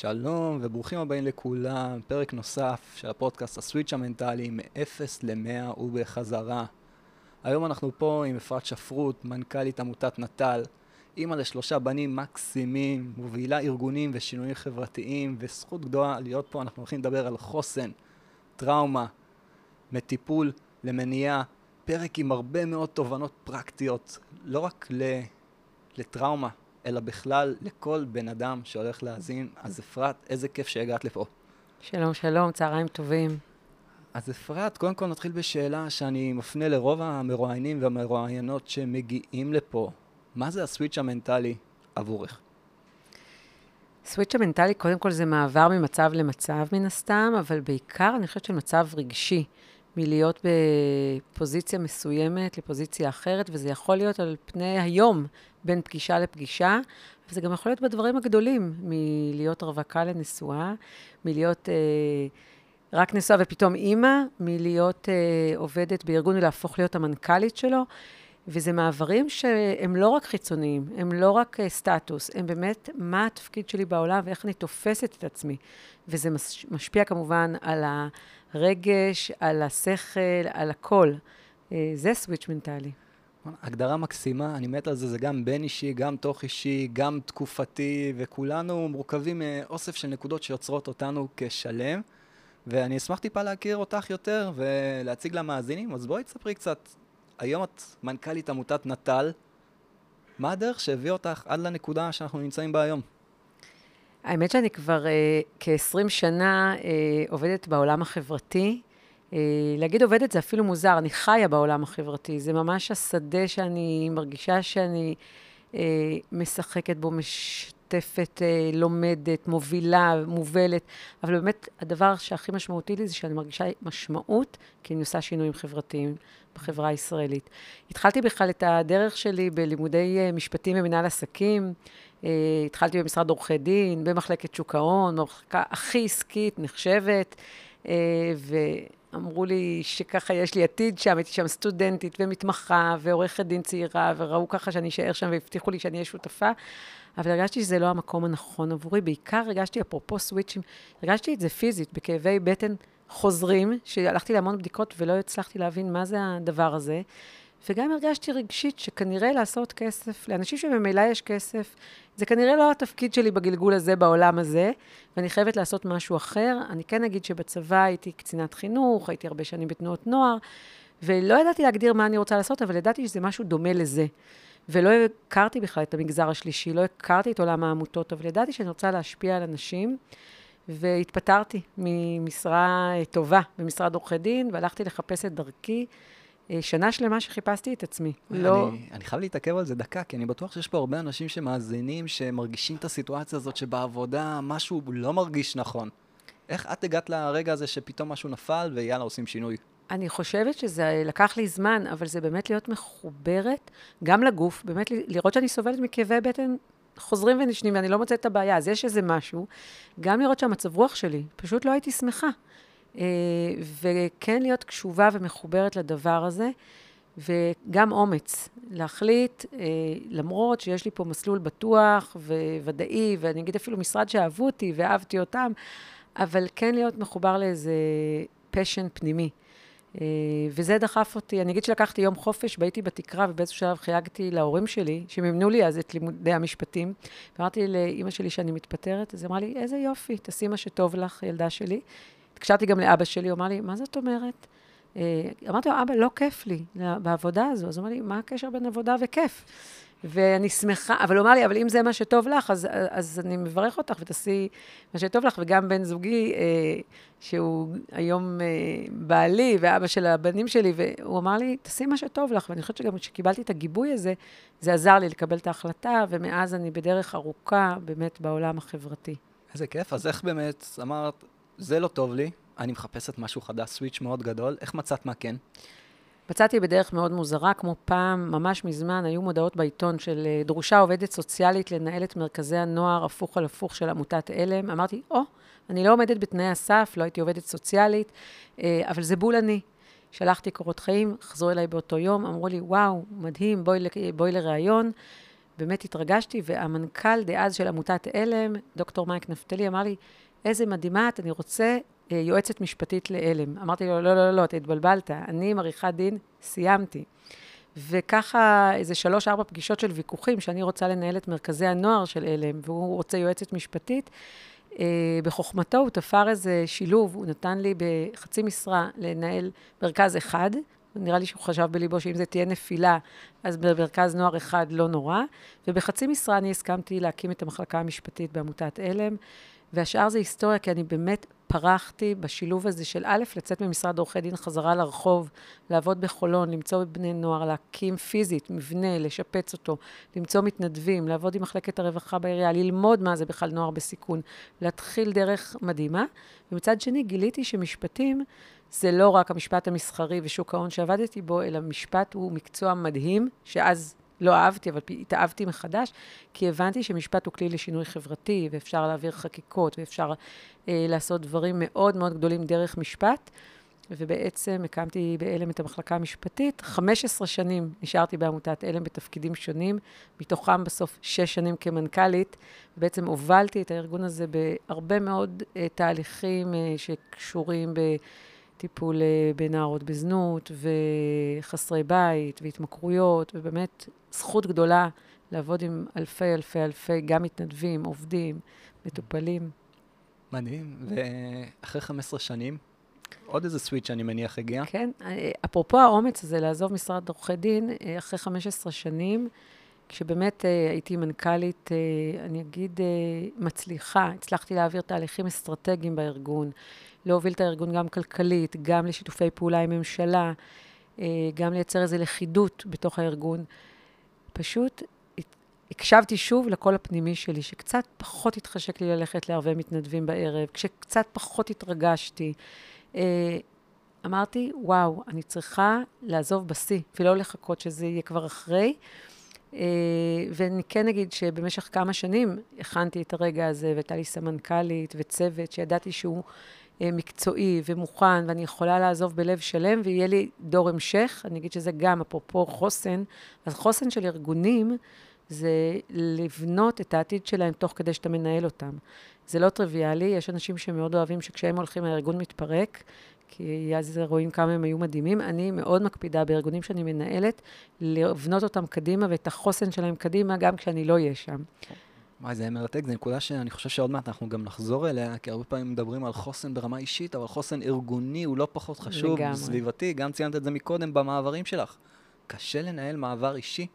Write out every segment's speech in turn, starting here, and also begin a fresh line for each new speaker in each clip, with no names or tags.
שלום וברוכים הבאים לכולם, פרק נוסף של הפודקאסט הסוויץ' המנטלי מ-0 ל-100 ובחזרה. היום אנחנו פה עם אפרת שפרוט, מנכ"לית עמותת נט"ל, אימא לשלושה בנים מקסימים, מובילה ארגונים ושינויים חברתיים, וזכות גדולה להיות פה, אנחנו הולכים לדבר על חוסן, טראומה, מטיפול למניעה, פרק עם הרבה מאוד תובנות פרקטיות, לא רק לטראומה, אלא בכלל לכל בן אדם שהולך להאזין. אז אפרת, איזה כיף שהגעת לפה.
שלום, שלום, צהריים טובים.
אז אפרת, קודם כל נתחיל בשאלה שאני מפנה לרוב המרואיינים והמרואיינות שמגיעים לפה. מה זה הסוויץ' המנטלי עבורך?
סוויץ' המנטלי, קודם כל זה מעבר ממצב למצב מן הסתם, אבל בעיקר אני חושבת שמצב רגשי. מלהיות בפוזיציה מסוימת לפוזיציה אחרת, וזה יכול להיות על פני היום, בין פגישה לפגישה, וזה גם יכול להיות בדברים הגדולים, מלהיות רווקה לנשואה, מלהיות אה, רק נשואה ופתאום אימא, מלהיות אה, עובדת בארגון ולהפוך להיות המנכ"לית שלו. וזה מעברים שהם לא רק חיצוניים, הם לא רק uh, סטטוס, הם באמת מה התפקיד שלי בעולם ואיך אני תופסת את עצמי. וזה מש, משפיע כמובן על הרגש, על השכל, על הכל. Uh, זה סוויץ' מנטלי.
הגדרה מקסימה, אני מת על זה, זה גם בין אישי, גם תוך אישי, גם תקופתי, וכולנו מורכבים מאוסף של נקודות שיוצרות אותנו כשלם. ואני אשמח טיפה להכיר אותך יותר ולהציג למאזינים, אז בואי תספרי קצת היום את מנכ"לית עמותת נט"ל. מה הדרך שהביא אותך עד לנקודה שאנחנו נמצאים בה היום?
האמת שאני כבר uh, כ-20 שנה uh, עובדת בעולם החברתי. Uh, להגיד עובדת זה אפילו מוזר, אני חיה בעולם החברתי. זה ממש השדה שאני מרגישה שאני uh, משחקת בו, מש... משתפת, אה, לומדת, מובילה, מובלת, אבל באמת הדבר שהכי משמעותי לי זה שאני מרגישה משמעות, כי אני עושה שינויים חברתיים בחברה הישראלית. התחלתי בכלל את הדרך שלי בלימודי אה, משפטים ומנהל עסקים. אה, התחלתי במשרד עורכי דין, במחלקת שוק ההון, במחלקה הכי עסקית, נחשבת, ואמרו לי שככה יש לי עתיד שם, הייתי שם סטודנטית ומתמחה ועורכת דין צעירה, וראו ככה שאני אשאר שם והבטיחו לי שאני אהיה שותפה. אבל הרגשתי שזה לא המקום הנכון עבורי. בעיקר הרגשתי, אפרופו סוויצ'ים, הרגשתי את זה פיזית, בכאבי בטן חוזרים, שהלכתי להמון בדיקות ולא הצלחתי להבין מה זה הדבר הזה. וגם הרגשתי רגשית שכנראה לעשות כסף, לאנשים שממילא יש כסף, זה כנראה לא התפקיד שלי בגלגול הזה, בעולם הזה, ואני חייבת לעשות משהו אחר. אני כן אגיד שבצבא הייתי קצינת חינוך, הייתי הרבה שנים בתנועות נוער, ולא ידעתי להגדיר מה אני רוצה לעשות, אבל ידעתי שזה משהו דומה לזה. ולא הכרתי בכלל את המגזר השלישי, לא הכרתי את עולם העמותות, אבל ידעתי שאני רוצה להשפיע על אנשים, והתפטרתי ממשרה טובה במשרד עורכי דין, והלכתי לחפש את דרכי. אה, שנה שלמה שחיפשתי את עצמי.
לא... אני, אני חייב להתעכב על זה דקה, כי אני בטוח שיש פה הרבה אנשים שמאזינים, שמרגישים את הסיטואציה הזאת שבעבודה משהו לא מרגיש נכון. איך את הגעת לרגע הזה שפתאום משהו נפל ויאללה, עושים שינוי?
אני חושבת שזה לקח לי זמן, אבל זה באמת להיות מחוברת גם לגוף, באמת לראות שאני סובלת מכאבי בטן חוזרים ונשנים, ואני לא מוצאת את הבעיה, אז יש איזה משהו. גם לראות שהמצב רוח שלי, פשוט לא הייתי שמחה. אה, וכן להיות קשובה ומחוברת לדבר הזה, וגם אומץ, להחליט, אה, למרות שיש לי פה מסלול בטוח וודאי, ואני אגיד אפילו משרד שאהבו אותי ואהבתי אותם, אבל כן להיות מחובר לאיזה פשן פנימי. אה, וזה דחף אותי. אני אגיד שלקחתי יום חופש, והייתי בתקרה, ובאיזשהו שלב חייגתי להורים שלי, שמימנו לי אז את לימודי המשפטים. ואמרתי לאימא שלי שאני מתפטרת, אז היא אמרה לי, איזה יופי, תעשי מה שטוב לך, ילדה שלי. התקשרתי גם לאבא שלי, הוא אמר לי, מה זאת אומרת? אה, אמרתי לו, אבא, לא כיף לי בעבודה הזו. אז הוא אמר לי, מה הקשר בין עבודה וכיף? ואני שמחה, אבל הוא אמר לי, אבל אם זה מה שטוב לך, אז, אז אני מברך אותך ותעשי מה שטוב לך. וגם בן זוגי, אה, שהוא היום אה, בעלי ואבא של הבנים שלי, והוא אמר לי, תעשי מה שטוב לך. ואני חושבת שגם כשקיבלתי את הגיבוי הזה, זה עזר לי לקבל את ההחלטה, ומאז אני בדרך ארוכה באמת בעולם החברתי.
איזה כיף. אז איך באמת אמרת, זה לא טוב לי, אני מחפשת משהו חדש, סוויץ' מאוד גדול, איך מצאת מה כן?
מצאתי בדרך מאוד מוזרה, כמו פעם, ממש מזמן, היו מודעות בעיתון של אה, דרושה עובדת סוציאלית לנהל את מרכזי הנוער הפוך על הפוך של עמותת עלם. אמרתי, או, oh, אני לא עומדת בתנאי הסף, לא הייתי עובדת סוציאלית, אה, אבל זה בול אני. שלחתי קורות חיים, חזרו אליי באותו יום, אמרו לי, וואו, מדהים, בואי, בואי לראיון. באמת התרגשתי, והמנכ"ל דאז של עמותת עלם, דוקטור מייק נפתלי, אמר לי, איזה מדהימה את, אני רוצה יועצת משפטית לעלם. אמרתי לו, לא, לא, לא, לא, אתה התבלבלת, אני עם עריכת דין, סיימתי. וככה איזה שלוש-ארבע פגישות של ויכוחים, שאני רוצה לנהל את מרכזי הנוער של עלם, והוא רוצה יועצת משפטית. Uh, בחוכמתו הוא תפר איזה שילוב, הוא נתן לי בחצי משרה לנהל מרכז אחד, נראה לי שהוא חשב בליבו שאם זה תהיה נפילה, אז במרכז נוער אחד לא נורא, ובחצי משרה אני הסכמתי להקים את המחלקה המשפטית בעמותת עלם, והשאר זה היסטוריה, כי אני באמת פרחתי בשילוב הזה של א', לצאת ממשרד עורכי דין חזרה לרחוב, לעבוד בחולון, למצוא בני נוער, להקים פיזית מבנה, לשפץ אותו, למצוא מתנדבים, לעבוד עם מחלקת הרווחה בעירייה, ללמוד מה זה בכלל נוער בסיכון, להתחיל דרך מדהימה. ומצד שני, גיליתי שמשפטים זה לא רק המשפט המסחרי ושוק ההון שעבדתי בו, אלא משפט הוא מקצוע מדהים, שאז לא אהבתי, אבל התאהבתי מחדש, כי הבנתי שמשפט הוא כלי לשינוי חברתי, ואפשר להעביר חקיקות, ואפשר אה, לעשות דברים מאוד מאוד גדולים דרך משפט. ובעצם הקמתי בעלם את המחלקה המשפטית. 15 שנים נשארתי בעמותת עלם בתפקידים שונים, מתוכם בסוף שש שנים כמנכ"לית. ובעצם הובלתי את הארגון הזה בהרבה מאוד uh, תהליכים uh, שקשורים בטיפול uh, בנערות בזנות, וחסרי בית, והתמכרויות, ובאמת זכות גדולה לעבוד עם אלפי אלפי אלפי, גם מתנדבים, עובדים, מטופלים.
מדהים. ואחרי 15 שנים, עוד איזה סוויץ' אני מניח הגיע.
כן, אפרופו האומץ הזה לעזוב משרד עורכי דין, אחרי 15 שנים, כשבאמת אה, הייתי מנכ"לית, אה, אני אגיד, אה, מצליחה, הצלחתי להעביר תהליכים אסטרטגיים בארגון, להוביל את הארגון גם כלכלית, גם לשיתופי פעולה עם ממשלה, גם לייצר איזו לכידות בתוך הארגון. פשוט הקשבתי שוב לקול הפנימי שלי, שקצת פחות התחשק לי ללכת לערבי מתנדבים בערב, כשקצת פחות התרגשתי. אה, אמרתי, וואו, אני צריכה לעזוב בשיא, ולא לחכות שזה יהיה כבר אחרי. אה, ואני כן אגיד שבמשך כמה שנים הכנתי את הרגע הזה, והייתה לי סמנכ"לית וצוות שידעתי שהוא מקצועי ומוכן, ואני יכולה לעזוב בלב שלם, ויהיה לי דור המשך. אני אגיד שזה גם, אפרופו חוסן, אז חוסן של ארגונים, זה לבנות את העתיד שלהם תוך כדי שאתה מנהל אותם. זה לא טריוויאלי, יש אנשים שמאוד אוהבים שכשהם הולכים הארגון מתפרק, כי אז רואים כמה הם היו מדהימים. אני מאוד מקפידה בארגונים שאני מנהלת, לבנות אותם קדימה ואת החוסן שלהם קדימה, גם כשאני לא אהיה שם.
וואי, זה מרתק, זו נקודה שאני חושב שעוד מעט אנחנו גם נחזור אליה, כי הרבה פעמים מדברים על חוסן ברמה אישית, אבל חוסן ארגוני הוא לא פחות חשוב, לגמרי. סביבתי, גם ציינת את זה מקודם במעברים שלך. קשה לנהל מעבר אישי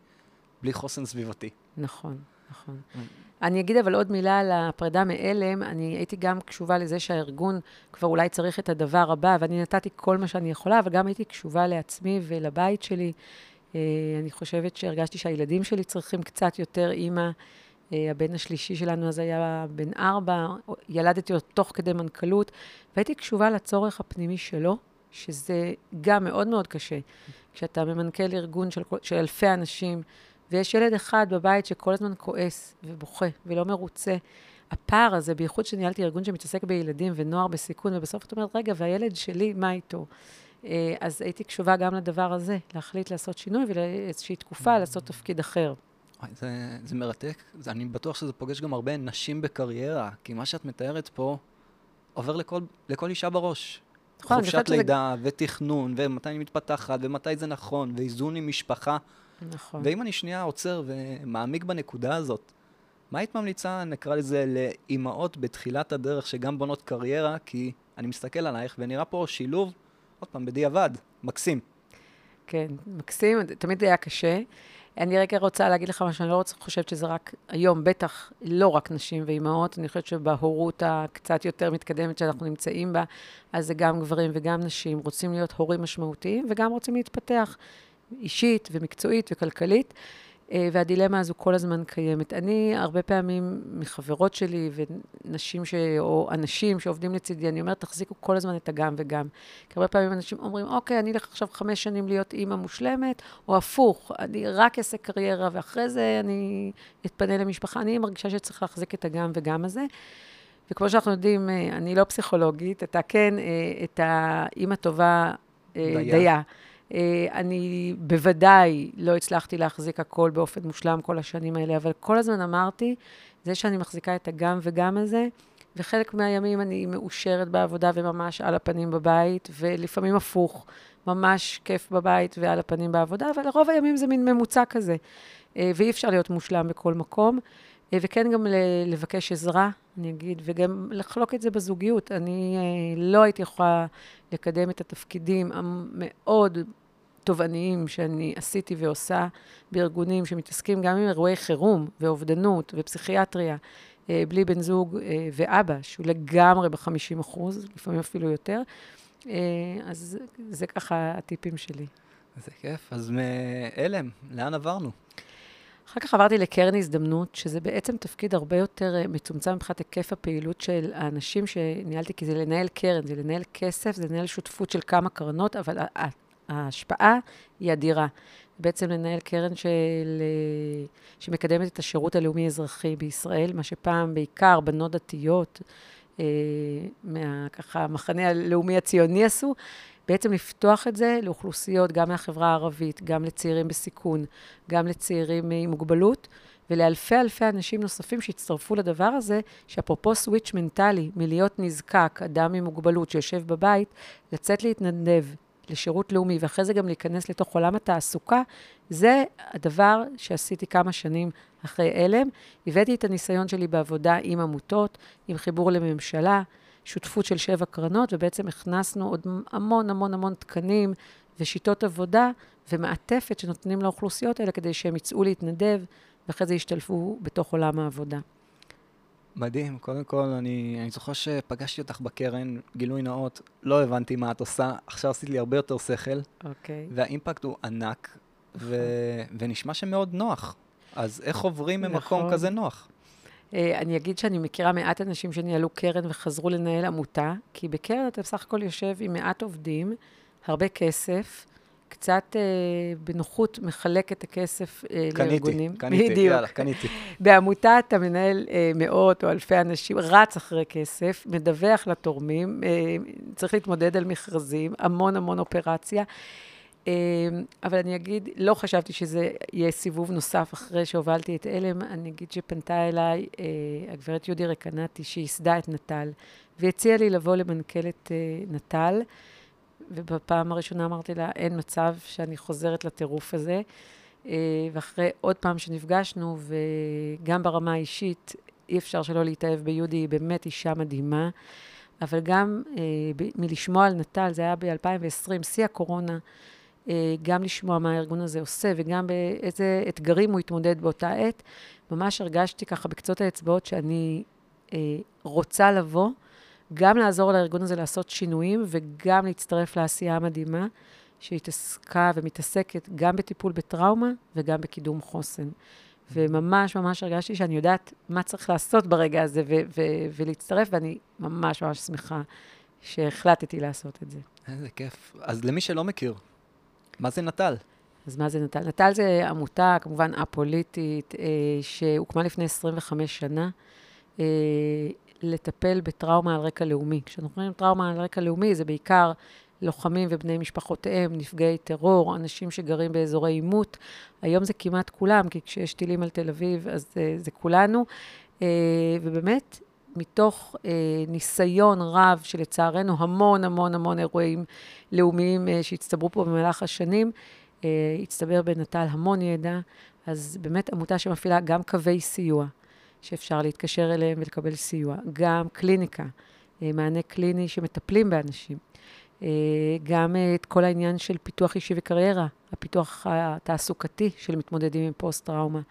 בלי חוסן סביבתי.
נכון, נכון. Mm. אני אגיד אבל עוד מילה על הפרידה מעלם. אני הייתי גם קשובה לזה שהארגון כבר אולי צריך את הדבר הבא, ואני נתתי כל מה שאני יכולה, אבל גם הייתי קשובה לעצמי ולבית שלי. אה, אני חושבת שהרגשתי שהילדים שלי צריכים קצת יותר אימא. אה, הבן השלישי שלנו אז היה בן ארבע, ילדתי אותו תוך כדי מנכ"לות, והייתי קשובה לצורך הפנימי שלו, שזה גם מאוד מאוד קשה. כשאתה ממנכ"ל ארגון של, של אלפי אנשים, ויש ילד אחד בבית שכל הזמן כועס ובוכה ולא מרוצה. הפער הזה, בייחוד שניהלתי ארגון שמתעסק בילדים ונוער בסיכון, ובסוף את אומרת, רגע, והילד שלי, מה איתו? אה, אז הייתי קשובה גם לדבר הזה, להחליט לעשות שינוי ולאיזושהי תקופה לעשות תפקיד אחר.
זה, זה מרתק, זה, אני בטוח שזה פוגש גם הרבה נשים בקריירה, כי מה שאת מתארת פה עובר לכל, לכל אישה בראש. נכון, חופשת לידה שזה... ותכנון, ומתי אני מתפתחת, ומתי זה נכון, ואיזון עם משפחה.
נכון.
ואם אני שנייה עוצר ומעמיק בנקודה הזאת, מה היית ממליצה, נקרא לזה, לאימהות בתחילת הדרך שגם בונות קריירה? כי אני מסתכל עלייך ונראה פה שילוב, עוד פעם, בדיעבד, מקסים.
כן, מקסים, תמיד היה קשה. אני רגע רוצה להגיד לך מה שאני לא רוצה, חושבת שזה רק היום, בטח לא רק נשים ואימהות, אני חושבת שבהורות הקצת יותר מתקדמת שאנחנו נמצאים בה, אז זה גם גברים וגם נשים רוצים להיות הורים משמעותיים וגם רוצים להתפתח. אישית ומקצועית וכלכלית, והדילמה הזו כל הזמן קיימת. אני, הרבה פעמים מחברות שלי ונשים ש... או אנשים שעובדים לצידי, אני אומרת, תחזיקו כל הזמן את הגם וגם. כי הרבה פעמים אנשים אומרים, אוקיי, אני אלך עכשיו חמש שנים להיות אימא מושלמת, או הפוך, אני רק אעשה קריירה, ואחרי זה אני אתפנה למשפחה. אני מרגישה שצריך להחזיק את הגם וגם הזה. וכמו שאנחנו יודעים, אה, אני לא פסיכולוגית, אתה כן, אה, את האימא טובה, דייה. דייה. אה, אני בוודאי לא הצלחתי להחזיק הכל באופן מושלם כל השנים האלה, אבל כל הזמן אמרתי, זה שאני מחזיקה את הגם וגם הזה, וחלק מהימים אני מאושרת בעבודה וממש על הפנים בבית, ולפעמים הפוך, ממש כיף בבית ועל הפנים בעבודה, אבל לרוב הימים זה מין ממוצע כזה, אה, ואי אפשר להיות מושלם בכל מקום. אה, וכן גם לבקש עזרה, אני אגיד, וגם לחלוק את זה בזוגיות. אני לא הייתי יכולה לקדם את התפקידים המאוד תובעניים שאני עשיתי ועושה בארגונים שמתעסקים גם עם אירועי חירום ואובדנות ופסיכיאטריה, אה, בלי בן זוג אה, ואבא, שהוא לגמרי ב-50 אחוז, לפעמים אפילו יותר. אה, אז זה ככה הטיפים שלי.
זה כיף. אז מעלם, לאן עברנו?
אחר כך עברתי לקרן הזדמנות, שזה בעצם תפקיד הרבה יותר מצומצם מבחינת היקף הפעילות של האנשים שניהלתי, כי זה לנהל קרן, זה לנהל כסף, זה לנהל שותפות של כמה קרנות, אבל ההשפעה היא אדירה. בעצם לנהל קרן של, שמקדמת את השירות הלאומי-אזרחי בישראל, מה שפעם בעיקר בנות דתיות, אה, מהככה המחנה הלאומי הציוני עשו, בעצם לפתוח את זה לאוכלוסיות, גם מהחברה הערבית, גם לצעירים בסיכון, גם לצעירים עם מוגבלות, ולאלפי אלפי אנשים נוספים שהצטרפו לדבר הזה, שאפרופו סוויץ' מנטלי, מלהיות נזקק, אדם עם מוגבלות שיושב בבית, לצאת להתנדב, לשירות לאומי, ואחרי זה גם להיכנס לתוך עולם התעסוקה, זה הדבר שעשיתי כמה שנים אחרי הלם. הבאתי את הניסיון שלי בעבודה עם עמותות, עם חיבור לממשלה, שותפות של שבע קרנות, ובעצם הכנסנו עוד המון המון המון תקנים ושיטות עבודה ומעטפת שנותנים לאוכלוסיות האלה כדי שהם יצאו להתנדב, ואחרי זה ישתלפו בתוך עולם העבודה.
מדהים. קודם כל, אני, אני זוכר שפגשתי אותך בקרן, גילוי נאות, לא הבנתי מה את עושה, עכשיו עשית לי הרבה יותר שכל.
אוקיי. Okay.
והאימפקט הוא ענק, ו, נכון. ונשמע שמאוד נוח. אז איך עוברים נכון. ממקום כזה נוח?
Uh, אני אגיד שאני מכירה מעט אנשים שניהלו קרן וחזרו לנהל עמותה, כי בקרן אתה בסך הכל יושב עם מעט עובדים, הרבה כסף, קצת אה, בנוחות מחלק את הכסף אה,
קניתי,
לארגונים.
קניתי, קניתי, יאללה, קניתי.
בעמותה אתה מנהל אה, מאות או אלפי אנשים, רץ אחרי כסף, מדווח לתורמים, אה, צריך להתמודד על מכרזים, המון המון אופרציה. אה, אבל אני אגיד, לא חשבתי שזה יהיה סיבוב נוסף אחרי שהובלתי את עלם. אני אגיד שפנתה אליי אה, הגברת יהודי רקנטי, שייסדה את נט"ל, והציעה לי לבוא למנכ"לת אה, נט"ל. ובפעם הראשונה אמרתי לה, אין מצב שאני חוזרת לטירוף הזה. אה, ואחרי עוד פעם שנפגשנו, וגם ברמה האישית, אי אפשר שלא להתאהב ביהודי, היא באמת אישה מדהימה. אבל גם אה, מלשמוע על נט"ל, זה היה ב-2020, שיא הקורונה, אה, גם לשמוע מה הארגון הזה עושה וגם באיזה אתגרים הוא התמודד באותה עת, ממש הרגשתי ככה בקצות האצבעות שאני רוצה לבוא גם לעזור לארגון הזה לעשות שינויים וגם להצטרף לעשייה המדהימה שהתעסקה ומתעסקת גם בטיפול בטראומה וגם בקידום חוסן. וממש ממש הרגשתי שאני יודעת מה צריך לעשות ברגע הזה ו- ו- ולהצטרף, ואני ממש ממש שמחה שהחלטתי לעשות את זה.
איזה כיף. אז למי שלא מכיר, מה זה נט"ל?
אז מה זה נט"ל? נט"ל זה עמותה, כמובן א-פוליטית, אה, שהוקמה לפני 25 שנה. אה, לטפל בטראומה על רקע לאומי. כשאנחנו אומרים טראומה על רקע לאומי, זה בעיקר לוחמים ובני משפחותיהם, נפגעי טרור, אנשים שגרים באזורי עימות. היום זה כמעט כולם, כי כשיש טילים על תל אביב, אז uh, זה כולנו. Uh, ובאמת, מתוך uh, ניסיון רב, שלצערנו המון המון המון אירועים לאומיים uh, שהצטברו פה במהלך השנים, uh, הצטבר בנט"ל המון ידע. אז באמת עמותה שמפעילה גם קווי סיוע, שאפשר להתקשר אליהם ולקבל סיוע. גם קליניקה, אה, מענה קליני שמטפלים באנשים. אה, גם אה, את כל העניין של פיתוח אישי וקריירה, הפיתוח התעסוקתי של מתמודדים עם פוסט-טראומה.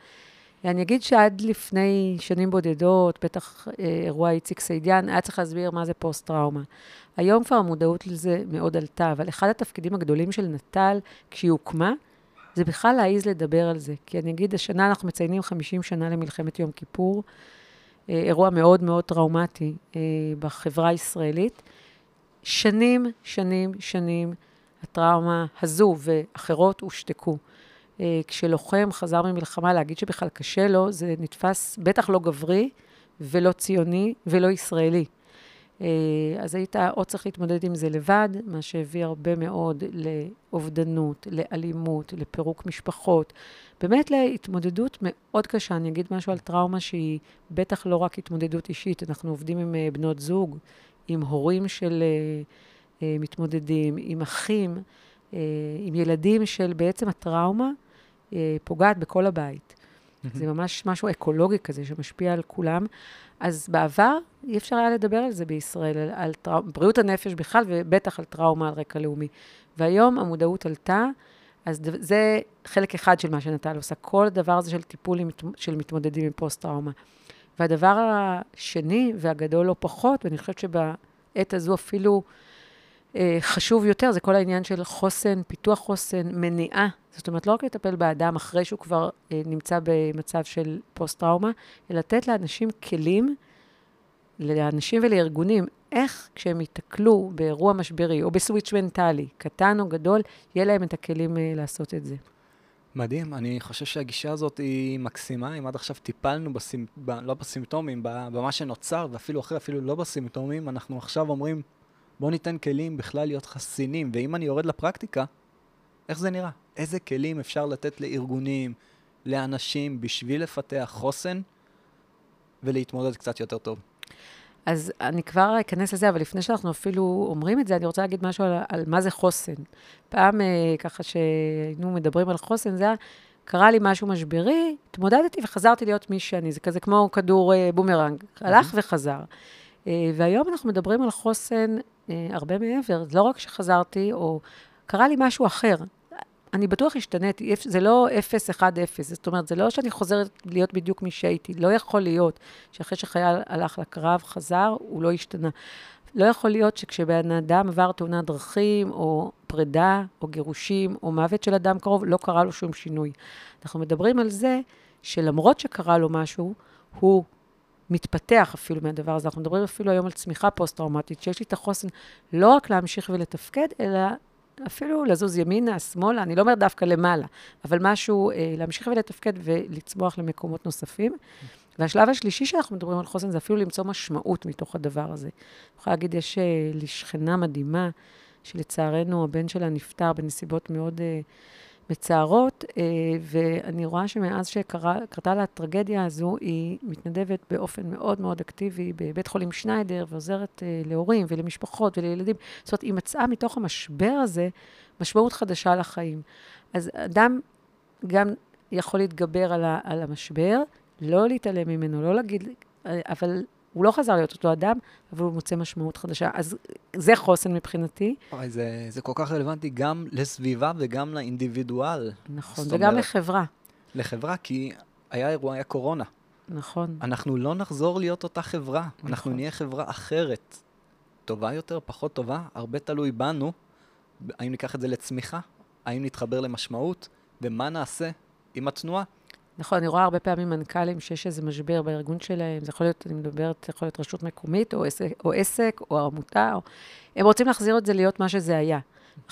אני אגיד שעד לפני שנים בודדות, בטח אירוע איציק סעידיאן, היה צריך להסביר מה זה פוסט-טראומה. היום כבר המודעות לזה מאוד עלתה, אבל אחד התפקידים הגדולים של נט"ל, כשהיא הוקמה, זה בכלל להעיז לדבר על זה. כי אני אגיד, השנה אנחנו מציינים 50 שנה למלחמת יום כיפור, אה, אירוע מאוד מאוד טראומטי אה, בחברה הישראלית. שנים, שנים, שנים, הטראומה הזו ואחרות הושתקו. אה, כשלוחם חזר ממלחמה להגיד שבכלל קשה לו, זה נתפס בטח לא גברי ולא ציוני ולא ישראלי. אה, אז היית או צריך להתמודד עם זה לבד, מה שהביא הרבה מאוד לאובדנות, לאלימות, לפירוק משפחות. באמת להתמודדות מאוד קשה. אני אגיד משהו על טראומה שהיא בטח לא רק התמודדות אישית, אנחנו עובדים עם אה, בנות זוג, עם הורים של אה, מתמודדים, עם אחים, עם ילדים של בעצם הטראומה פוגעת בכל הבית. זה ממש משהו אקולוגי כזה שמשפיע על כולם. אז בעבר אי אפשר היה לדבר על זה בישראל, על, על טרא... בריאות הנפש בכלל, ובטח על טראומה על רקע לאומי. והיום המודעות עלתה, אז זה חלק אחד של מה שנטל עושה. כל הדבר הזה של טיפול של מתמודדים עם פוסט-טראומה. והדבר השני, והגדול לא פחות, ואני חושבת שבעת הזו אפילו חשוב יותר, זה כל העניין של חוסן, פיתוח חוסן, מניעה. זאת אומרת, לא רק לטפל באדם אחרי שהוא כבר אה, נמצא במצב של פוסט-טראומה, אלא לתת לאנשים כלים, לאנשים ולארגונים, איך כשהם ייתקלו באירוע משברי או בסוויץ' מנטלי, קטן או גדול, יהיה להם את הכלים אה, לעשות את זה.
מדהים, אני חושב שהגישה הזאת היא מקסימה. אם עד עכשיו טיפלנו, בסימ... ב... לא בסימפטומים, במה שנוצר, ואפילו אחרי, אפילו לא בסימפטומים, אנחנו עכשיו אומרים, בואו ניתן כלים בכלל להיות חסינים. ואם אני יורד לפרקטיקה, איך זה נראה? איזה כלים אפשר לתת לארגונים, לאנשים, בשביל לפתח חוסן ולהתמודד קצת יותר טוב?
אז אני כבר אכנס לזה, אבל לפני שאנחנו אפילו אומרים את זה, אני רוצה להגיד משהו על, על מה זה חוסן. פעם, אה, ככה שהיינו מדברים על חוסן, זה היה, קרה לי משהו משברי, התמודדתי וחזרתי להיות מי שאני. זה כזה כמו כדור אה, בומרנג, הלך וחזר. אה, והיום אנחנו מדברים על חוסן אה, הרבה מעבר. לא רק שחזרתי, או קרה לי משהו אחר. אני בטוח השתניתי, זה לא 0-1-0, זאת אומרת, זה לא שאני חוזרת להיות בדיוק מי שהייתי. לא יכול להיות שאחרי שחייל הלך לקרב, חזר, הוא לא השתנה. לא יכול להיות שכשבן אדם עבר תאונת דרכים, או פרידה, או גירושים, או מוות של אדם קרוב, לא קרה לו שום שינוי. אנחנו מדברים על זה שלמרות שקרה לו משהו, הוא מתפתח אפילו מהדבר הזה. אנחנו מדברים אפילו היום על צמיחה פוסט-טראומטית, שיש לי את החוסן לא רק להמשיך ולתפקד, אלא אפילו לזוז ימינה, שמאלה, אני לא אומרת דווקא למעלה, אבל משהו, אה, להמשיך ולתפקד ולצמוח למקומות נוספים. והשלב השלישי שאנחנו מדברים על חוסן, זה אפילו למצוא משמעות מתוך הדבר הזה. אני יכולה להגיד, יש אה, לי שכנה מדהימה, שלצערנו הבן שלה נפטר בנסיבות מאוד... אה, מצערות, אה, ואני רואה שמאז שקרתה לה הטרגדיה הזו, היא מתנדבת באופן מאוד מאוד אקטיבי בבית חולים שניידר, ועוזרת אה, להורים ולמשפחות ולילדים. זאת אומרת, היא מצאה מתוך המשבר הזה משמעות חדשה לחיים. אז אדם גם יכול להתגבר על, על המשבר, לא להתעלם ממנו, לא להגיד, אה, אבל הוא לא חזר להיות אותו אדם, אבל הוא מוצא משמעות חדשה. אז זה חוסן מבחינתי.
אוי, זה, זה כל כך רלוונטי גם לסביבה וגם לאינדיבידואל.
נכון, וגם אומרת, לחברה.
לחברה, כי היה אירועי הקורונה.
נכון.
אנחנו לא נחזור להיות אותה חברה, נכון. אנחנו נהיה חברה אחרת. טובה יותר, פחות טובה, הרבה תלוי בנו. האם ניקח את זה לצמיחה? האם נתחבר למשמעות? ומה נעשה עם התנועה?
נכון, אני רואה הרבה פעמים מנכ"לים שיש איזה משבר בארגון שלהם, זה יכול להיות, אני מדברת, זה יכול להיות רשות מקומית, או עסק, או, עסק, או עמותה, או... הם רוצים להחזיר את זה להיות מה שזה היה.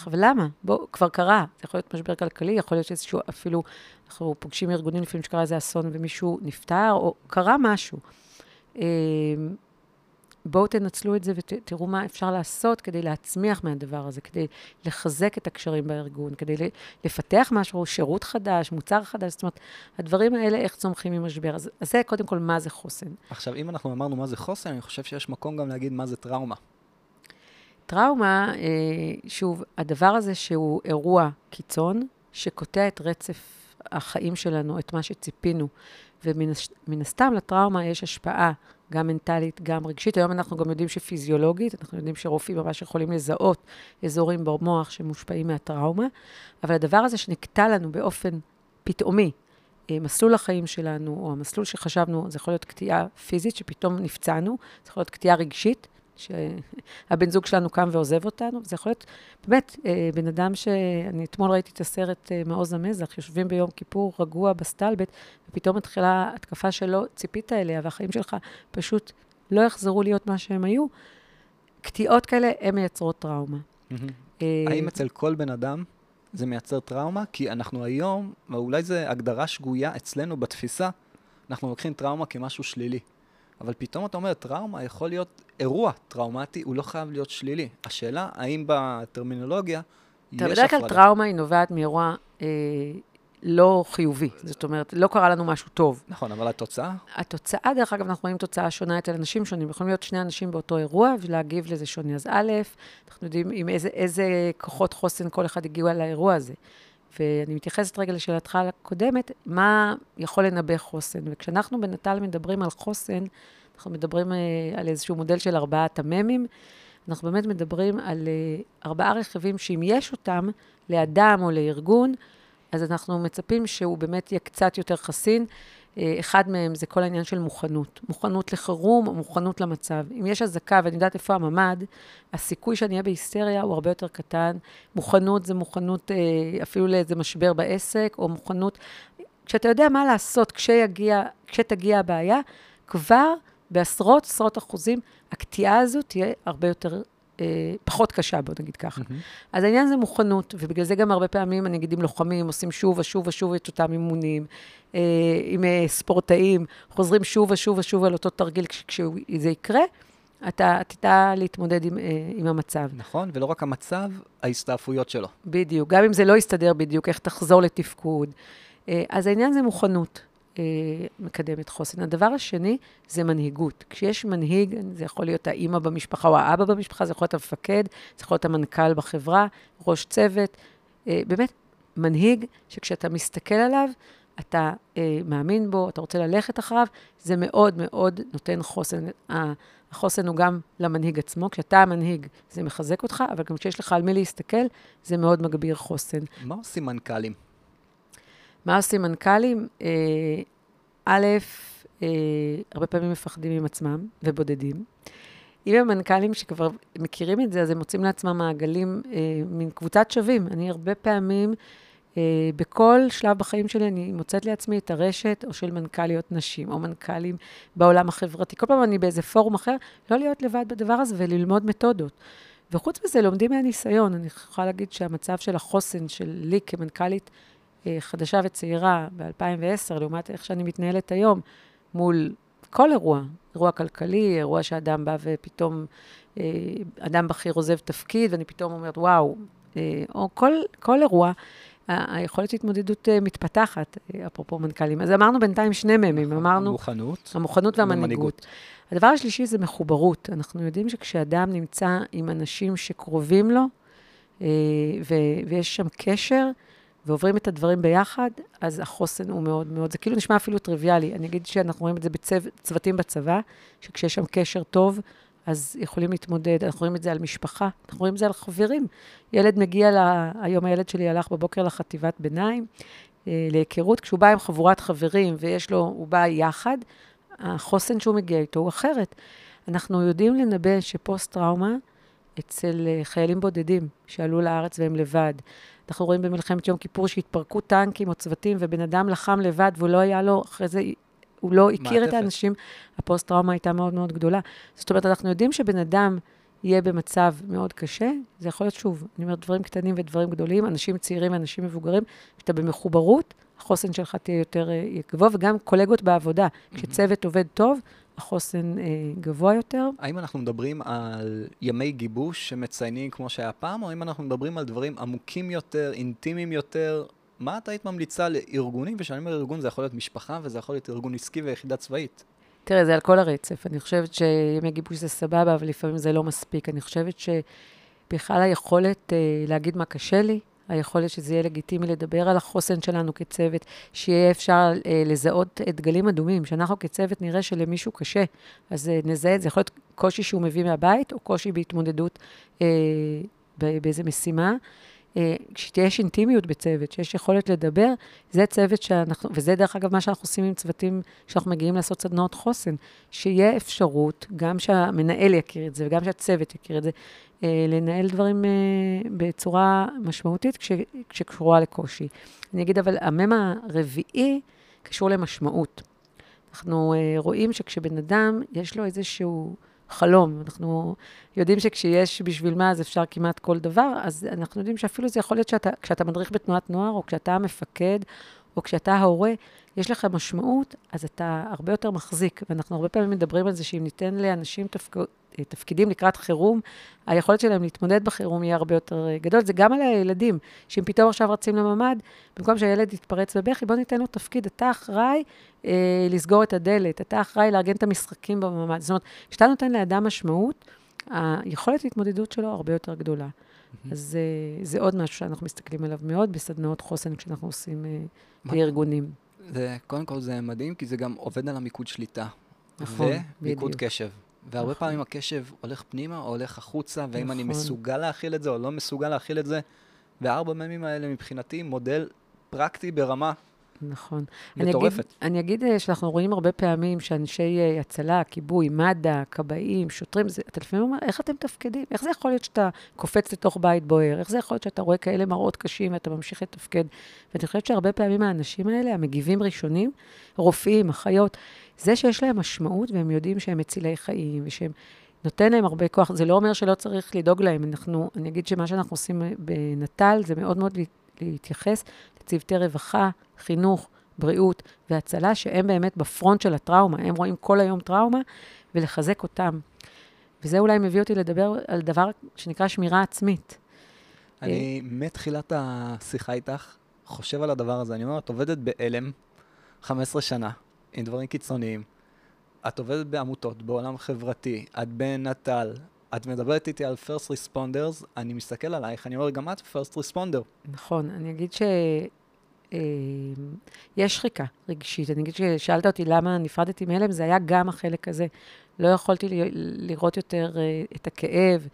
אבל למה? בוא, כבר קרה. זה יכול להיות משבר כלכלי, יכול להיות שאיזשהו, אפילו, אנחנו פוגשים ארגונים לפעמים שקרה איזה אסון ומישהו נפטר, או קרה משהו. בואו תנצלו את זה ותראו מה אפשר לעשות כדי להצמיח מהדבר הזה, כדי לחזק את הקשרים בארגון, כדי לפתח משהו, שירות חדש, מוצר חדש, זאת אומרת, הדברים האלה, איך צומחים ממשבר. אז, אז זה קודם כל מה זה חוסן.
עכשיו, אם אנחנו אמרנו מה זה חוסן, אני חושב שיש מקום גם להגיד מה זה טראומה.
טראומה, אה, שוב, הדבר הזה שהוא אירוע קיצון, שקוטע את רצף החיים שלנו, את מה שציפינו, ומן הסתם לטראומה יש השפעה גם מנטלית, גם רגשית. היום אנחנו גם יודעים שפיזיולוגית, אנחנו יודעים שרופאים ממש יכולים לזהות אזורים במוח שמושפעים מהטראומה, אבל הדבר הזה שנקטע לנו באופן פתאומי, אה, מסלול החיים שלנו, או המסלול שחשבנו, זה יכול להיות קטיעה פיזית, שפתאום נפצענו, זה יכול להיות קטיעה רגשית, שהבן זוג שלנו קם ועוזב אותנו, זה יכול להיות באמת אה, בן אדם שאני אתמול ראיתי את הסרט אה, מעוז המזח, יושבים ביום כיפור רגוע בסטלבט, ופתאום מתחילה התקפה שלא ציפית אליה, והחיים שלך פשוט לא יחזרו להיות מה שהם היו. קטיעות כאלה, הן מייצרות טראומה.
אה, האם אצל כל בן אדם זה מייצר טראומה? כי אנחנו היום, ואולי זו הגדרה שגויה אצלנו בתפיסה, אנחנו לוקחים טראומה כמשהו שלילי. אבל פתאום אתה אומר, טראומה יכול להיות אירוע טראומטי, הוא לא חייב להיות שלילי. השאלה, האם בטרמינולוגיה יש הפרדה?
בדרך כלל טראומה היא נובעת מאירוע אה, לא חיובי. זאת אומרת, לא קרה לנו משהו טוב.
נכון, אבל התוצאה?
התוצאה, דרך אגב, אנחנו רואים תוצאה שונה אצל אנשים שונים. יכולים להיות שני אנשים באותו אירוע ולהגיב לזה שונה. אז א', אנחנו יודעים עם איזה, איזה כוחות חוסן כל אחד הגיעו על האירוע הזה. ואני מתייחסת רגע לשאלתך הקודמת, מה יכול לנבא חוסן? וכשאנחנו בנט"ל מדברים על חוסן, אנחנו מדברים אה, על איזשהו מודל של ארבעת המ"מים. אנחנו באמת מדברים על אה, ארבעה רכיבים שאם יש אותם לאדם או לארגון, אז אנחנו מצפים שהוא באמת יהיה קצת יותר חסין. אה, אחד מהם זה כל העניין של מוכנות. מוכנות לחירום או מוכנות למצב. אם יש אזעקה ואני יודעת איפה הממ"ד, הסיכוי שאני אהיה בהיסטריה הוא הרבה יותר קטן. מוכנות זה מוכנות אה, אפילו לאיזה משבר בעסק, או מוכנות... כשאתה יודע מה לעשות כשיגיע, כשתגיע הבעיה, כבר בעשרות, עשרות אחוזים, הקטיעה הזו תהיה הרבה יותר פחות קשה, בוא נגיד ככה.
מהמם.
אז העניין זה מוכנות, ובגלל זה גם הרבה פעמים, אני אגיד, עם לוחמים, עושים שוב ושוב ושוב את אותם אימונים. אה, עם אה, ספורטאים, חוזרים שוב ושוב ושוב על אותו תרגיל, כש- כשזה יקרה, אתה תדע להתמודד עם, אה, עם המצב.
נכון, ולא רק המצב, ההסתעפויות שלו.
בדיוק. גם אם זה לא יסתדר בדיוק, איך תחזור לתפקוד. אה, אז העניין זה מוכנות. אה, מקדמת חוסן. הדבר השני זה מנהיגות. כשיש מנהיג, זה יכול להיות האימא במשפחה או האבא במשפחה, זה יכול להיות המפקד, זה יכול להיות המנכ"ל בחברה, ראש צוות. אה, באמת, מנהיג שכשאתה מסתכל עליו, אתה אה, מאמין בו, אתה רוצה ללכת אחריו, זה מאוד מאוד נותן חוסן. החוסן הוא גם למנהיג עצמו. כשאתה המנהיג, זה מחזק אותך, אבל גם כשיש לך על מי להסתכל, זה מאוד מגביר חוסן.
מה עושים מנכ"לים?
מה עושים מנכ"לים? אה, א', אה, הרבה פעמים מפחדים עם עצמם ובודדים. אם הם מנכ"לים שכבר מכירים את זה, אז הם מוצאים לעצמם מעגלים, אה, מין קבוצת שווים. אני הרבה פעמים, בכל שלב בחיים שלי, אני מוצאת לעצמי את הרשת, או של מנכ"ליות נשים, או מנכ"לים בעולם החברתי. כל פעם אני באיזה פורום אחר, לא להיות לבד בדבר הזה וללמוד מתודות. וחוץ מזה, לומדים מהניסיון. אני יכולה להגיד שהמצב של החוסן שלי כמנכ"לית חדשה וצעירה ב-2010, לעומת איך שאני מתנהלת היום, מול כל אירוע, אירוע כלכלי, אירוע שאדם בא ופתאום, אה, אדם בכיר עוזב תפקיד, ואני פתאום אומרת, וואו, אה, או כל, כל אירוע, היכולת התמודדות אה, מתפתחת, אה, אפרופו מנכ"לים. אז אמרנו בינתיים שני ממים, אמרנו
מוכנות.
המוכנות והמנהיגות. הדבר השלישי זה מחוברות. אנחנו יודעים שכשאדם נמצא עם אנשים שקרובים לו, אה, ויש שם קשר, ועוברים את הדברים ביחד, אז החוסן הוא מאוד מאוד, זה כאילו נשמע אפילו טריוויאלי. אני אגיד שאנחנו רואים את זה בצוותים בצבא, שכשיש שם קשר טוב, אז יכולים להתמודד. אנחנו רואים את זה על משפחה, אנחנו רואים את זה על חברים. ילד מגיע, לה, היום הילד שלי הלך בבוקר לחטיבת ביניים, אה, להיכרות, כשהוא בא עם חבורת חברים ויש לו, הוא בא יחד, החוסן שהוא מגיע איתו הוא אחרת. אנחנו יודעים לנבא שפוסט-טראומה אצל אה, חיילים בודדים שעלו לארץ והם לבד. אנחנו רואים במלחמת יום כיפור שהתפרקו טנקים או צוותים, ובן אדם לחם לבד והוא לא היה לו, אחרי זה הוא לא הכיר את. האנשים, הפוסט-טראומה הייתה מאוד מאוד גדולה. זאת אומרת, אנחנו יודעים שבן אדם יהיה במצב מאוד קשה, זה יכול להיות, שוב, אני אומרת, דברים קטנים ודברים גדולים, אנשים צעירים ואנשים מבוגרים, כשאתה במחוברות, החוסן שלך תהיה יותר אה, גבוה, וגם קולגות בעבודה. כשצוות עובד טוב, החוסן אה, גבוה יותר.
האם אנחנו מדברים על ימי גיבוש שמציינים כמו שהיה פעם, או האם אנחנו מדברים על דברים עמוקים יותר, אינטימיים יותר? מה את היית ממליצה לארגונים? וכשאני אומר ארגון, זה יכול להיות משפחה, וזה יכול להיות ארגון עסקי ויחידה צבאית.
תראה, זה על כל הרצף. אני חושבת שימי גיבוש זה סבבה, אבל לפעמים זה לא מספיק. אני חושבת שבכלל היכולת אה, להגיד מה קשה לי, היכולת שזה יהיה לגיטימי לדבר על החוסן שלנו כצוות, שיהיה אפשר אה, לזהות את דגלים אדומים, שאנחנו כצוות נראה שלמישהו קשה, אז אה, נזהה את זה. יכול להיות קושי שהוא מביא מהבית, או קושי בהתמודדות אה, באיזה משימה. אה, כשיש אינטימיות בצוות, שיש יכולת לדבר, זה צוות שאנחנו, וזה דרך אגב מה שאנחנו עושים עם צוותים, כשאנחנו מגיעים לעשות סדנאות חוסן, שיהיה אפשרות, גם שהמנהל יכיר את זה וגם שהצוות יכיר את זה, אה, לנהל דברים אה, בצורה משמעותית כש, כשקשורה לקושי. אני אגיד, אבל המם הרביעי קשור למשמעות. אנחנו רואים שכשבן אדם, יש לו איזשהו חלום, אנחנו יודעים שכשיש בשביל מה, אז אפשר כמעט כל דבר, אז אנחנו יודעים שאפילו זה יכול להיות שאתה, כשאתה מדריך בתנועת נוער, או כשאתה המפקד, או כשאתה ההורה, יש לך משמעות, אז אתה הרבה יותר מחזיק. ואנחנו הרבה פעמים מדברים על זה שאם ניתן לאנשים תפק... תפקידים לקראת חירום, היכולת שלהם להתמודד בחירום יהיה הרבה יותר אה, גדול. זה גם על הילדים, שאם פתאום עכשיו רצים לממ"ד, במקום שהילד יתפרץ בבכי, בוא ניתן לו תפקיד. אתה אחראי אה, לסגור את הדלת, אתה אחראי לארגן את המשחקים בממ"ד. זאת אומרת, כשאתה נותן לאדם משמעות, היכולת להתמודדות שלו הרבה יותר גדולה. Mm-hmm. אז זה, אה, זה עוד משהו שאנחנו מסתכלים עליו מאוד בסדנאות חוסן כשאנחנו עושים בארגונים.
זה, קודם כל זה מדהים, כי זה גם עובד על המיקוד שליטה.
נכון,
בדיוק. ומיקוד קשב. והרבה נכון. פעמים הקשב הולך פנימה או הולך החוצה, והאם נכון. אני מסוגל להכיל את זה או לא מסוגל להכיל את זה. והארבע ממים האלה מבחינתי מודל פרקטי ברמה
נכון.
מטורפת.
אני אגיד, אני אגיד שאנחנו רואים הרבה פעמים שאנשי אה, הצלה, כיבוי, מד"א, כבאים, שוטרים, זה, אתה לפעמים אומר, איך אתם מתפקדים? איך זה יכול להיות שאתה קופץ לתוך בית בוער? איך זה יכול להיות שאתה רואה כאלה מראות קשים ואתה ממשיך לתפקד? ואני חושבת שהרבה פעמים האנשים האלה, המגיבים ראשונים, רופאים, אחיות, זה שיש להם משמעות והם יודעים שהם מצילי חיים ושהם... נותן להם הרבה כוח. זה לא אומר שלא צריך לדאוג להם. אנחנו, אני אגיד שמה שאנחנו עושים בנט"ל זה מאוד מאוד להתייחס לצוותי רווחה, חינוך, בריאות והצלה, שהם באמת בפרונט של הטראומה, הם רואים כל היום טראומה, ולחזק אותם. וזה אולי מביא אותי לדבר על דבר שנקרא שמירה עצמית.
אני מתחילת השיחה איתך חושב על הדבר הזה. אני אומר, את עובדת בעלם 15 שנה, עם דברים קיצוניים. את עובדת בעמותות, בעולם חברתי, את בנט"ל, את מדברת איתי על first responders, אני מסתכל עלייך, אני אומר, גם את first responder.
נכון, אני אגיד ש... אה, יש שחיקה רגשית. אני אגיד ששאלת אותי למה נפרדתי מהלם, זה היה גם החלק הזה. לא יכולתי לראות יותר אה, את הכאב,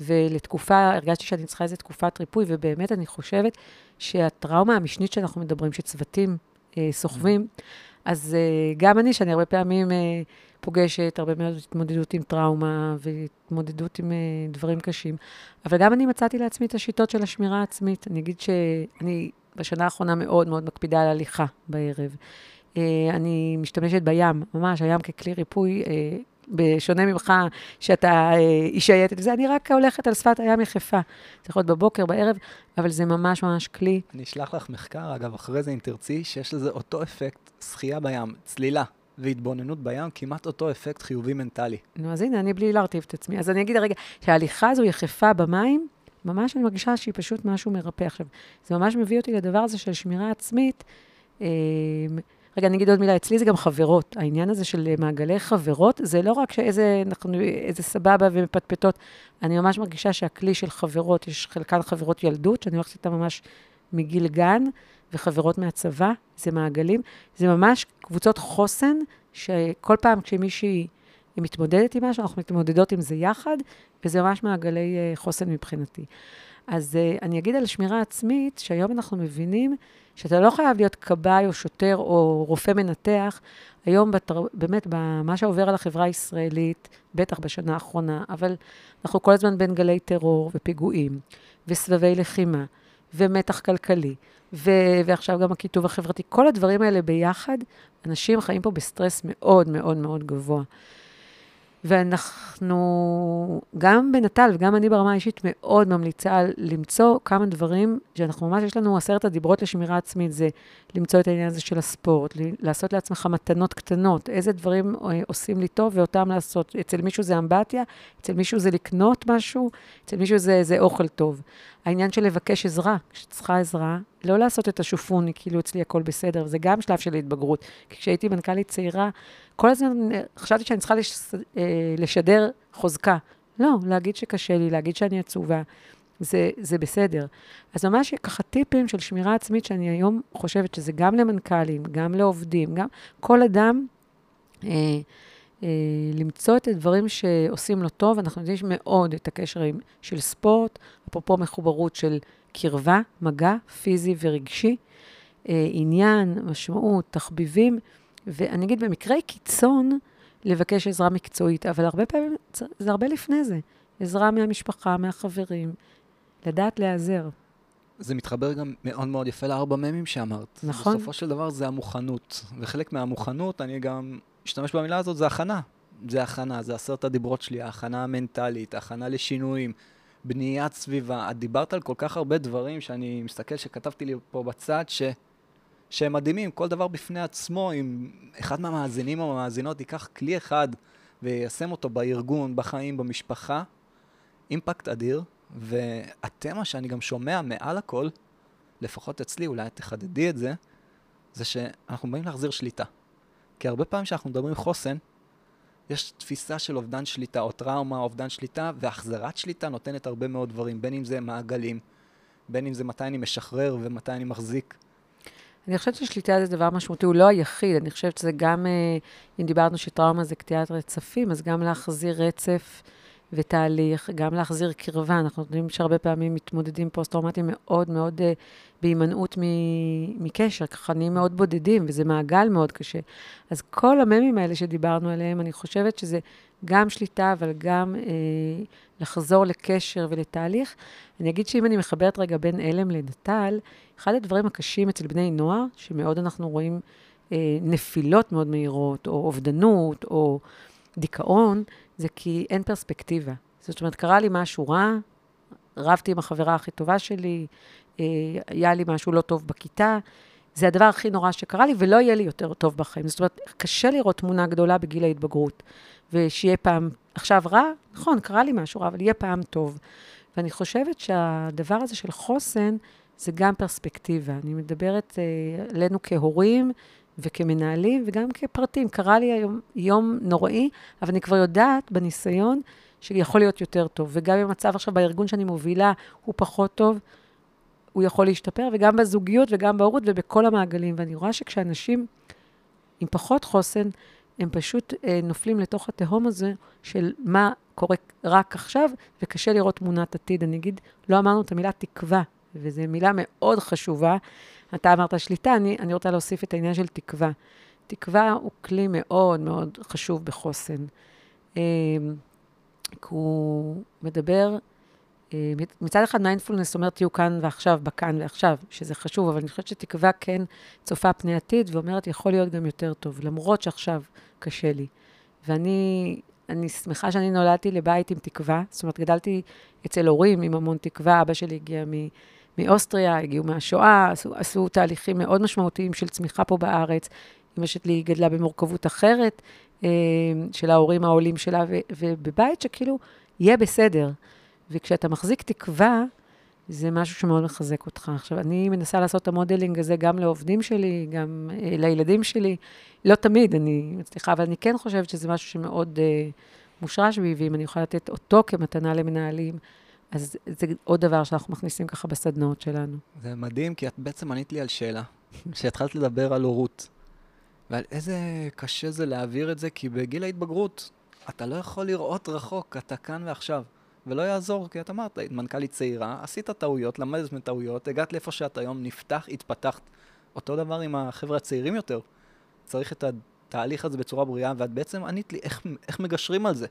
ולתקופה, הרגשתי שאני צריכה איזו תקופת ריפוי, ובאמת אני חושבת שהטראומה המשנית שאנחנו מדברים, שצוותים אה, סוחבים, אז גם אני, שאני הרבה פעמים פוגשת הרבה מאוד התמודדות עם טראומה והתמודדות עם דברים קשים, אבל גם אני מצאתי לעצמי את השיטות של השמירה העצמית. אני אגיד שאני בשנה האחרונה מאוד מאוד מקפידה על הליכה בערב. אני משתמשת בים, ממש, הים ככלי ריפוי, בשונה ממך, שאתה uh, איש שייטת וזה, אני רק הולכת על שפת הים יחפה. זה יכול להיות בבוקר, בערב, אבל זה ממש ממש כלי.
אני אשלח לך מחקר, אגב, אחרי זה, אם תרצי, שיש לזה אותו אפקט, שחייה בים, צלילה. והתבוננות בים, כמעט אותו אפקט חיובי מנטלי.
נו, אז הנה, אני בלי להרטיב את עצמי. אז אני אגיד הרגע, שההליכה הזו יחפה במים, ממש אני מרגישה שהיא פשוט משהו מרפא. עכשיו, זה ממש מביא אותי לדבר הזה של שמירה עצמית. אה, רגע, אני אגיד עוד מילה, אצלי זה גם חברות. העניין הזה של מעגלי חברות, זה לא רק שאיזה אנחנו, איזה סבבה ומפטפטות, אני ממש מרגישה שהכלי של חברות, יש חלקן חברות ילדות, שאני הולכת איתן ממש מגיל גן, וחברות מהצבא, זה מעגלים. זה ממש קבוצות חוסן, שכל פעם כשמישהי מתמודדת עם משהו, אנחנו מתמודדות עם זה יחד, וזה ממש מעגלי uh, חוסן מבחינתי. אז uh, אני אגיד על שמירה עצמית, שהיום אנחנו מבינים שאתה לא חייב להיות כבאי או שוטר או רופא מנתח. היום, בתר... באמת, במה שעובר על החברה הישראלית, בטח בשנה האחרונה, אבל אנחנו כל הזמן בין גלי טרור ופיגועים, וסבבי לחימה, ומתח כלכלי, ו... ועכשיו גם הקיטוב החברתי. כל הדברים האלה ביחד, אנשים חיים פה בסטרס מאוד מאוד מאוד גבוה. ואנחנו, גם בנט"ל וגם אני ברמה האישית, מאוד ממליצה למצוא כמה דברים, שאנחנו ממש, יש לנו עשרת הדיברות לשמירה עצמית, זה למצוא את העניין הזה של הספורט, לעשות לעצמך מתנות קטנות, איזה דברים אה, עושים לי טוב ואותם לעשות. אצל מישהו זה אמבטיה, אצל מישהו זה לקנות משהו, אצל מישהו זה, זה אוכל טוב. העניין של לבקש עזרה, כשצריכה עזרה, לא לעשות את השופוני, כאילו אצלי הכל בסדר, זה גם שלב של התבגרות. כי כשהייתי מנכ"לית צעירה, כל הזמן אה, חשבתי שאני צריכה לש, אה, לשדר חוזקה. לא, להגיד שקשה לי, להגיד שאני עצובה, זה, זה בסדר. אז ממש ככה טיפים של שמירה עצמית, שאני היום חושבת שזה גם למנכ"לים, גם לעובדים, גם כל אדם, אה, אה, למצוא את הדברים שעושים לו טוב. אנחנו יודעים מאוד את הקשר עם, של ספורט, אפרופו מחוברות של קרבה, מגע, פיזי ורגשי, אה, עניין, משמעות, תחביבים. ואני אגיד, במקרי קיצון, לבקש עזרה מקצועית, אבל הרבה פעמים זה הרבה לפני זה. עזרה מהמשפחה, מהחברים, לדעת להיעזר.
זה מתחבר גם מאוד מאוד יפה לארבע ממים שאמרת.
נכון.
בסופו של דבר זה המוכנות. וחלק מהמוכנות, אני גם אשתמש במילה הזאת, זה הכנה. זה הכנה, זה עשרת הדיברות שלי, ההכנה המנטלית, הכנה לשינויים, בניית סביבה. את דיברת על כל כך הרבה דברים שאני מסתכל שכתבתי לי פה בצד, ש... שהם מדהימים, כל דבר בפני עצמו, אם אחד מהמאזינים או המאזינות ייקח כלי אחד ויישם אותו בארגון, בחיים, במשפחה, אימפקט אדיר, והתמה שאני גם שומע מעל הכל, לפחות אצלי, אולי תחדדי את זה, זה שאנחנו באים להחזיר שליטה. כי הרבה פעמים כשאנחנו מדברים חוסן, יש תפיסה של אובדן שליטה, או טראומה, אובדן שליטה, והחזרת שליטה נותנת הרבה מאוד דברים, בין אם זה מעגלים, בין אם זה מתי אני משחרר ומתי אני מחזיק.
אני חושבת ששליטה זה דבר משמעותי, הוא לא היחיד, אני חושבת שזה גם, אה, אם דיברנו שטראומה זה קטיעת רצפים, אז גם להחזיר רצף ותהליך, גם להחזיר קרבה. אנחנו יודעים שהרבה פעמים מתמודדים פוסט-טראומטיים מאוד מאוד uh, בהימנעות מקשר, ככה נהיים מאוד בודדים, וזה מעגל מאוד קשה. אז כל הממים האלה שדיברנו עליהם, אני חושבת שזה גם שליטה, אבל גם uh, לחזור לקשר ולתהליך. אני אגיד שאם אני מחברת רגע בין הלם לנט"ל, אחד הדברים הקשים אצל בני נוער, שמאוד אנחנו רואים uh, נפילות מאוד מהירות, או אובדנות, או דיכאון, זה כי אין פרספקטיבה. זאת אומרת, קרה לי משהו רע, רבתי עם החברה הכי טובה שלי, אה, היה לי משהו לא טוב בכיתה, זה הדבר הכי נורא שקרה לי, ולא יהיה לי יותר טוב בחיים. זאת אומרת, קשה לראות תמונה גדולה בגיל ההתבגרות, ושיהיה פעם, עכשיו רע, נכון, קרה לי משהו רע, אבל יהיה פעם טוב. ואני חושבת שהדבר הזה של חוסן, זה גם פרספקטיבה. אני מדברת אה, עלינו כהורים, וכמנהלים וגם כפרטים. קרה לי היום יום נוראי, אבל אני כבר יודעת בניסיון שיכול להיות יותר טוב. וגם אם המצב עכשיו בארגון שאני מובילה הוא פחות טוב, הוא יכול להשתפר, וגם בזוגיות וגם בהורות ובכל המעגלים. ואני רואה שכשאנשים עם פחות חוסן, הם פשוט אה, נופלים לתוך התהום הזה של מה קורה רק עכשיו, וקשה לראות תמונת עתיד. אני אגיד, לא אמרנו את המילה תקווה, וזו מילה מאוד חשובה. אתה אמרת שליטה, אני, אני רוצה להוסיף את העניין של תקווה. תקווה הוא כלי מאוד מאוד חשוב בחוסן. אמ, כי הוא מדבר, אה, מצד אחד מיינדפולנס אומר תהיו כאן ועכשיו, בכאן ועכשיו, שזה חשוב, אבל אני חושבת שתקווה כן צופה פני עתיד ואומרת, יכול להיות גם יותר טוב, למרות שעכשיו קשה לי. ואני אני שמחה שאני נולדתי לבית עם תקווה, זאת אומרת, גדלתי אצל הורים עם המון תקווה, אבא שלי הגיע מ... מאוסטריה, הגיעו מהשואה, עשו, עשו תהליכים מאוד משמעותיים של צמיחה פה בארץ. אמא שלי גדלה במורכבות אחרת אה, של ההורים העולים שלה, ו, ובבית שכאילו, יהיה בסדר. וכשאתה מחזיק תקווה, זה משהו שמאוד מחזק אותך. עכשיו, אני מנסה לעשות את המודלינג הזה גם לעובדים שלי, גם אה, לילדים שלי. לא תמיד אני מצליחה, אבל אני כן חושבת שזה משהו שמאוד אה, מושרש בי, ואם אני יכולה לתת אותו כמתנה למנהלים, אז זה עוד דבר שאנחנו מכניסים ככה בסדנאות שלנו.
זה מדהים, כי את בעצם ענית לי על שאלה. כשהתחלת לדבר על הורות, ועל איזה קשה זה להעביר את זה, כי בגיל ההתבגרות אתה לא יכול לראות רחוק, אתה כאן ועכשיו. ולא יעזור, כי את אמרת, היית מנכ"לית צעירה, עשית טעויות, למדת מטעויות, הגעת לאיפה שאת היום, נפתח, התפתחת. אותו דבר עם החבר'ה הצעירים יותר. צריך את התהליך הזה בצורה בריאה, ואת בעצם ענית לי איך, איך מגשרים על זה.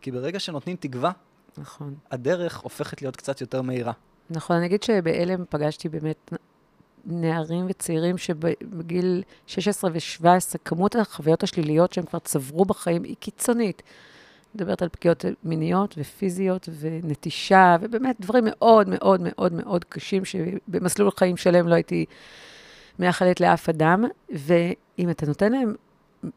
כי ברגע שנותנים תקווה,
נכון.
הדרך הופכת להיות קצת יותר מהירה.
נכון, אני אגיד שבעלם פגשתי באמת נערים וצעירים שבגיל 16 ו-17, כמות החוויות השליליות שהם כבר צברו בחיים היא קיצונית. מדברת על פגיעות מיניות ופיזיות ונטישה, ובאמת דברים מאוד מאוד מאוד מאוד קשים, שבמסלול חיים שלם לא הייתי מאחלת לאף אדם. ואם אתה נותן להם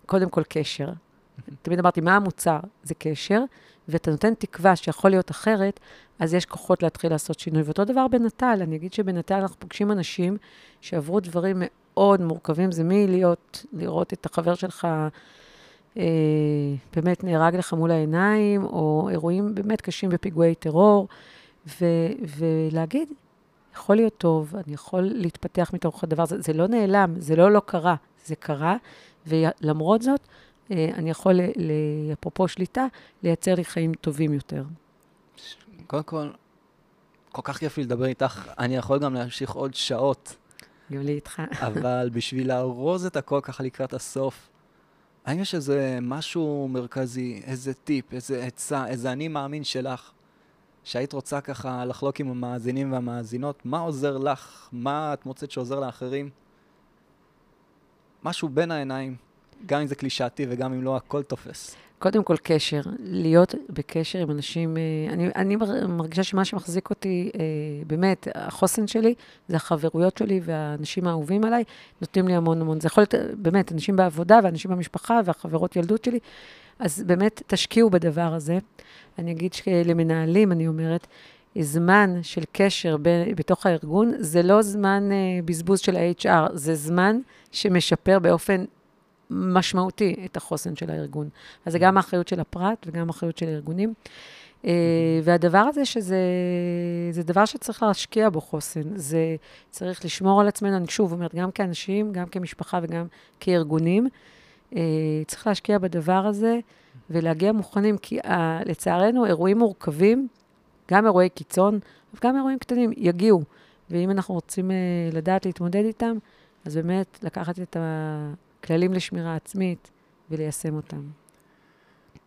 קודם כל קשר, תמיד אמרתי, מה המוצר? זה קשר, ואתה נותן תקווה שיכול להיות אחרת, אז יש כוחות להתחיל לעשות שינוי. ואותו דבר בנט"ל, אני אגיד שבנט"ל אנחנו פוגשים אנשים שעברו דברים מאוד מורכבים, זה מלהיות, לראות את החבר שלך אה, באמת נהרג לך מול העיניים, או אירועים באמת קשים בפיגועי טרור, ו, ולהגיד, יכול להיות טוב, אני יכול להתפתח מתוך הדבר הזה, זה לא נעלם, זה לא לא קרה, זה קרה, ולמרות זאת, אני יכול, אפרופו שליטה, לייצר לי חיים טובים יותר.
קודם כל, כל כך כיף לי לדבר איתך, אני יכול גם להמשיך עוד שעות.
גם לי איתך.
אבל בשביל לארוז את הכל ככה לקראת הסוף, האם יש איזה משהו מרכזי, איזה טיפ, איזה עצה, איזה אני מאמין שלך, שהיית רוצה ככה לחלוק עם המאזינים והמאזינות? מה עוזר לך? מה את מוצאת שעוזר לאחרים? משהו בין העיניים. גם אם זה קלישאתי וגם אם לא, הכל תופס.
קודם כל קשר, להיות בקשר עם אנשים, אה, אני, אני מרגישה שמה שמחזיק אותי, אה, באמת, החוסן שלי, זה החברויות שלי והאנשים האהובים עליי, נותנים לי המון המון. זה יכול להיות, באמת, אנשים בעבודה ואנשים במשפחה והחברות ילדות שלי, אז באמת, תשקיעו בדבר הזה. אני אגיד שלמנהלים, אני אומרת, זמן של קשר ב, בתוך הארגון, זה לא זמן uh, בזבוז של ה-HR, זה זמן שמשפר באופן משמעותי את החוסן של הארגון. אז זה גם האחריות של הפרט וגם האחריות של הארגונים. Uh, והדבר הזה, שזה זה דבר שצריך להשקיע בו חוסן. זה צריך לשמור על עצמנו, אני שוב אומרת, גם כאנשים, גם כמשפחה וגם כארגונים, uh, צריך להשקיע בדבר הזה ולהגיע מוכנים, כי uh, לצערנו, אירועים מורכבים, גם אירועי קיצון, וגם אירועים קטנים, יגיעו. ואם אנחנו רוצים לדעת להתמודד איתם, אז באמת לקחת את הכללים לשמירה עצמית וליישם אותם.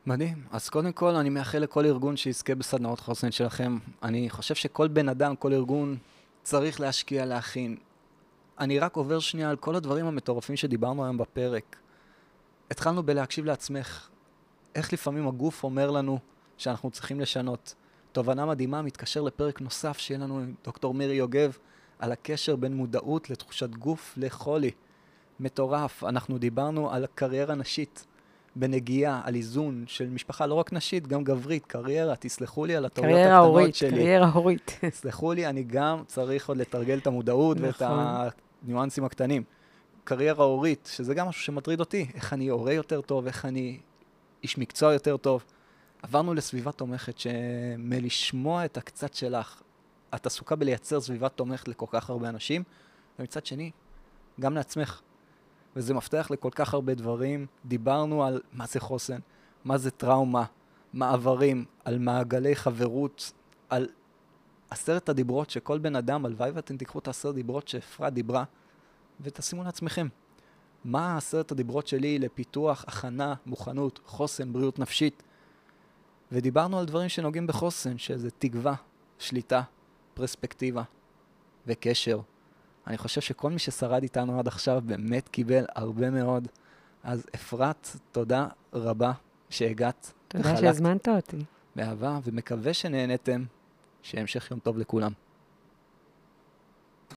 מדהים. אז קודם כל, אני מאחל לכל ארגון שיזכה בסדנאות חוסן שלכם. אני חושב שכל בן אדם, כל ארגון, צריך להשקיע, להכין. אני רק עובר שנייה על כל הדברים המטורפים שדיברנו היום בפרק. התחלנו בלהקשיב לעצמך. איך לפעמים הגוף אומר לנו שאנחנו צריכים לשנות. תובנה מדהימה, מתקשר לפרק נוסף שיהיה לנו עם דוקטור מירי יוגב על הקשר בין מודעות לתחושת גוף לחולי. מטורף. אנחנו דיברנו על קריירה נשית, בנגיעה, על איזון של משפחה לא רק נשית, גם גברית, קריירה, תסלחו לי על הטעויות הקטנות
הורית,
שלי.
קריירה הורית, קריירה
הורית. תסלחו לי, אני גם צריך עוד לתרגל את המודעות נכון. ואת הניואנסים הקטנים. קריירה הורית, שזה גם משהו שמטריד אותי, איך אני הורה יותר טוב, איך אני איש מקצוע יותר טוב. עברנו לסביבה תומכת, שמלשמוע את הקצת שלך, את עסוקה בלייצר סביבה תומכת לכל כך הרבה אנשים, ומצד שני, גם לעצמך. וזה מפתח לכל כך הרבה דברים. דיברנו על מה זה חוסן, מה זה טראומה, מעברים, על מעגלי חברות, על עשרת הדיברות שכל בן אדם, הלוואי ואתם תיקחו את עשרת הדיברות שאפרת דיברה, ותשימו לעצמכם. מה עשרת הדיברות שלי לפיתוח, הכנה, מוכנות, חוסן, בריאות נפשית? ודיברנו על דברים שנוגעים בחוסן, שזה תקווה, שליטה, פרספקטיבה וקשר. אני חושב שכל מי ששרד איתנו עד עכשיו באמת קיבל הרבה מאוד. אז אפרת, תודה רבה שהגעת.
תודה שהזמנת אותי.
באהבה, ומקווה שנהנתם. שהמשך יום טוב לכולם.